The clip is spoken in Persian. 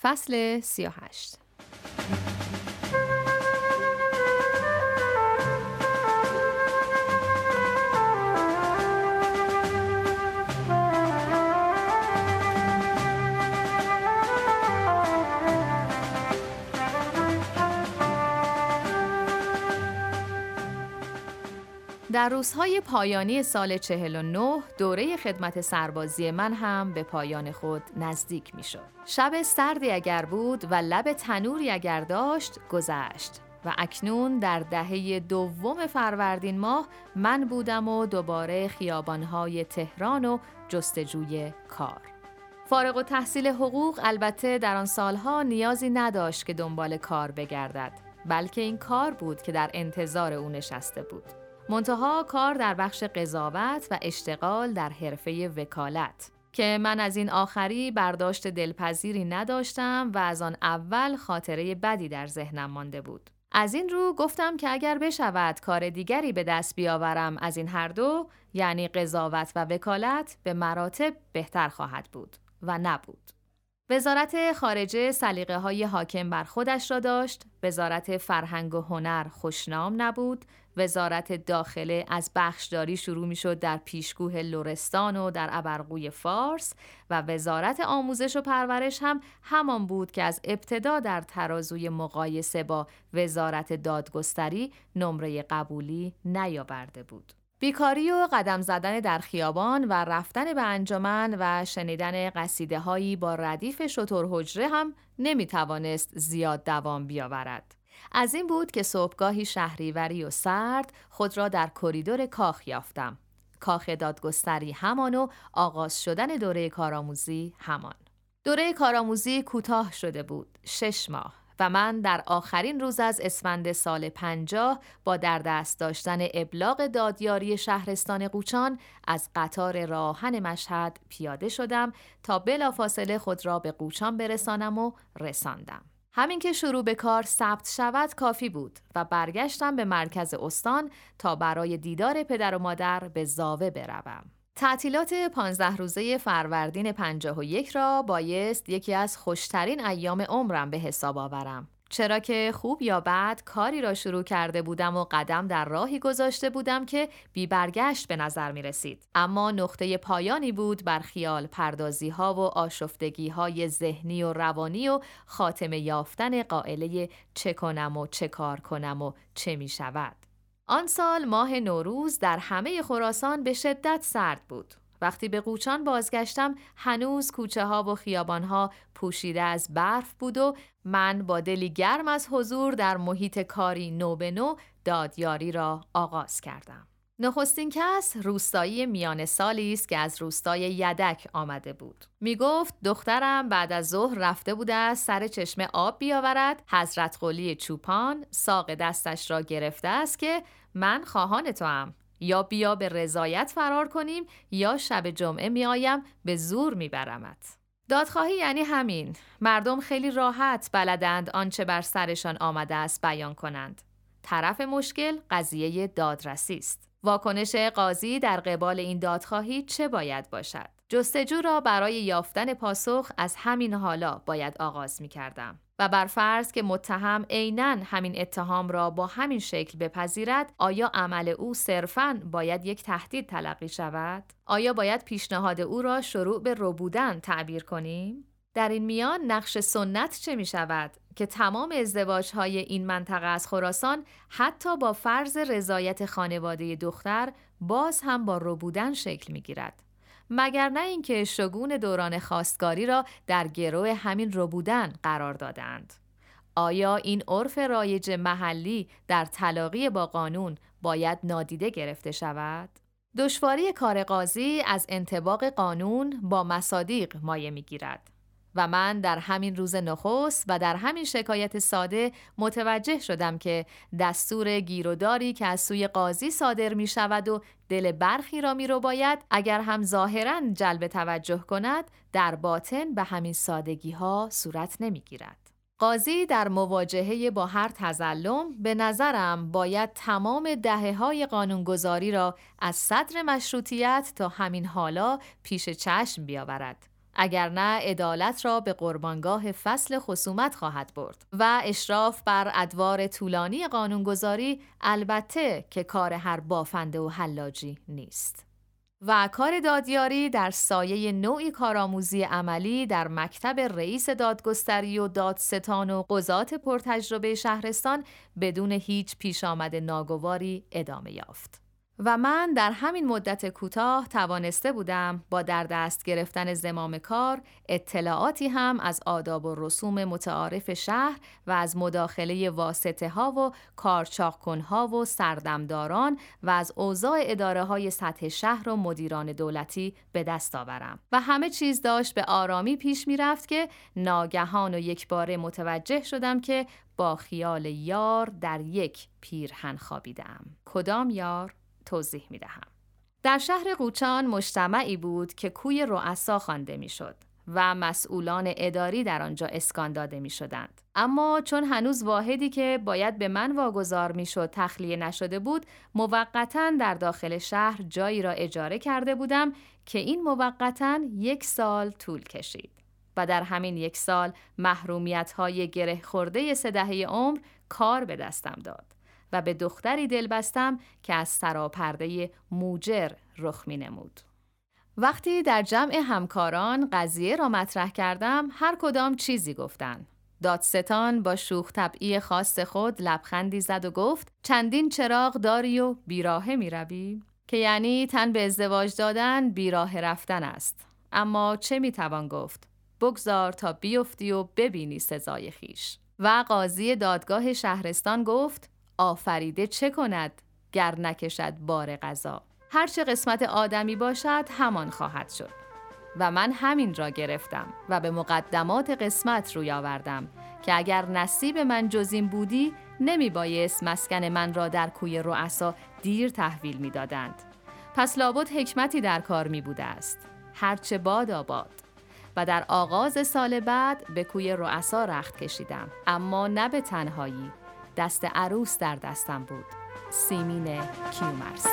فصل 38 در روزهای پایانی سال 49 دوره خدمت سربازی من هم به پایان خود نزدیک می شد. شب سردی اگر بود و لب تنوری اگر داشت گذشت و اکنون در دهه دوم فروردین ماه من بودم و دوباره خیابانهای تهران و جستجوی کار. فارغ و تحصیل حقوق البته در آن سالها نیازی نداشت که دنبال کار بگردد بلکه این کار بود که در انتظار او نشسته بود. منتها کار در بخش قضاوت و اشتغال در حرفه وکالت که من از این آخری برداشت دلپذیری نداشتم و از آن اول خاطره بدی در ذهنم مانده بود. از این رو گفتم که اگر بشود کار دیگری به دست بیاورم از این هر دو یعنی قضاوت و وکالت به مراتب بهتر خواهد بود و نبود. وزارت خارجه سلیقه های حاکم بر خودش را داشت، وزارت فرهنگ و هنر خوشنام نبود، وزارت داخله از بخشداری شروع می شد در پیشگوه لورستان و در ابرقوی فارس و وزارت آموزش و پرورش هم همان بود که از ابتدا در ترازوی مقایسه با وزارت دادگستری نمره قبولی نیاورده بود. بیکاری و قدم زدن در خیابان و رفتن به انجمن و شنیدن قصیده هایی با ردیف شطور حجره هم نمی توانست زیاد دوام بیاورد. از این بود که صبحگاهی شهریوری و سرد خود را در کریدور کاخ یافتم. کاخ دادگستری همان و آغاز شدن دوره کارآموزی همان. دوره کارآموزی کوتاه شده بود، شش ماه. و من در آخرین روز از اسفند سال پنجاه با در دست داشتن ابلاغ دادیاری شهرستان قوچان از قطار راهن مشهد پیاده شدم تا بلافاصله خود را به قوچان برسانم و رساندم. همین که شروع به کار ثبت شود کافی بود و برگشتم به مرکز استان تا برای دیدار پدر و مادر به زاوه بروم. تعطیلات پانزده روزه فروردین 51 را بایست یکی از خوشترین ایام عمرم به حساب آورم. چرا که خوب یا بد کاری را شروع کرده بودم و قدم در راهی گذاشته بودم که بی برگشت به نظر می رسید. اما نقطه پایانی بود بر خیال پردازی ها و آشفتگی های ذهنی و روانی و خاتمه یافتن قائله چه کنم و چه کار کنم و چه می شود. آن سال ماه نوروز در همه خراسان به شدت سرد بود. وقتی به قوچان بازگشتم هنوز کوچه ها و خیابان ها پوشیده از برف بود و من با دلی گرم از حضور در محیط کاری نو به نو دادیاری را آغاز کردم. نخستین کس روستایی میان سالی است که از روستای یدک آمده بود. می گفت دخترم بعد از ظهر رفته بوده است سر چشمه آب بیاورد حضرت قلی چوپان ساق دستش را گرفته است که من خواهان تو هم. یا بیا به رضایت فرار کنیم یا شب جمعه می آیم به زور می برمت. دادخواهی یعنی همین. مردم خیلی راحت بلدند آنچه بر سرشان آمده است بیان کنند. طرف مشکل قضیه دادرسی است. واکنش قاضی در قبال این دادخواهی چه باید باشد؟ جستجو را برای یافتن پاسخ از همین حالا باید آغاز می کردم. و بر فرض که متهم عینا همین اتهام را با همین شکل بپذیرد آیا عمل او صرفاً باید یک تهدید تلقی شود آیا باید پیشنهاد او را شروع به ربودن تعبیر کنیم در این میان نقش سنت چه می شود که تمام ازدواج های این منطقه از خراسان حتی با فرض رضایت خانواده دختر باز هم با ربودن شکل می گیرد. مگر نه اینکه شگون دوران خواستگاری را در گروه همین ربودن قرار دادند. آیا این عرف رایج محلی در تلاقی با قانون باید نادیده گرفته شود؟ دشواری کار قاضی از انتباق قانون با مصادیق مایه می‌گیرد. و من در همین روز نخست و در همین شکایت ساده متوجه شدم که دستور گیروداری که از سوی قاضی صادر می شود و دل برخی را می رو باید اگر هم ظاهرا جلب توجه کند در باطن به همین سادگی ها صورت نمی گیرد. قاضی در مواجهه با هر تزلم به نظرم باید تمام دهه های قانونگذاری را از صدر مشروطیت تا همین حالا پیش چشم بیاورد. اگر نه عدالت را به قربانگاه فصل خصومت خواهد برد و اشراف بر ادوار طولانی قانونگذاری البته که کار هر بافنده و حلاجی نیست. و کار دادیاری در سایه نوعی کارآموزی عملی در مکتب رئیس دادگستری و دادستان و قضات پرتجربه شهرستان بدون هیچ پیش آمد ناگواری ادامه یافت. و من در همین مدت کوتاه توانسته بودم با در دست گرفتن زمام کار اطلاعاتی هم از آداب و رسوم متعارف شهر و از مداخله واسطه ها و کارچاق ها و سردمداران و از اوضاع اداره های سطح شهر و مدیران دولتی به دست آورم. و همه چیز داشت به آرامی پیش می رفت که ناگهان و یک باره متوجه شدم که با خیال یار در یک پیرهن خوابیدم. کدام یار؟ توضیح می دهم. در شهر قوچان مجتمعی بود که کوی رؤسا خوانده می‌شد و مسئولان اداری در آنجا اسکان داده می شدند. اما چون هنوز واحدی که باید به من واگذار می شد تخلیه نشده بود موقتا در داخل شهر جایی را اجاره کرده بودم که این موقتا یک سال طول کشید و در همین یک سال محرومیت های گره خورده سه دهه عمر کار به دستم داد. و به دختری دل بستم که از سراپرده موجر رخ می نمود. وقتی در جمع همکاران قضیه را مطرح کردم هر کدام چیزی گفتن. دادستان با شوخ طبعی خاص خود لبخندی زد و گفت چندین چراغ داری و بیراهه می روی؟ که یعنی تن به ازدواج دادن بیراه رفتن است. اما چه می توان گفت؟ بگذار تا بیفتی و ببینی سزای خیش. و قاضی دادگاه شهرستان گفت آفریده چه کند گر نکشد بار غذا هرچه قسمت آدمی باشد همان خواهد شد و من همین را گرفتم و به مقدمات قسمت روی آوردم که اگر نصیب من جزیم بودی نمی بایست مسکن من را در کوی رؤسا دیر تحویل می دادند. پس لابد حکمتی در کار می بوده است. هرچه باد آباد. و در آغاز سال بعد به کوی رؤسا رخت کشیدم اما نه به تنهایی دست عروس در دستم بود. سیمین کیومرس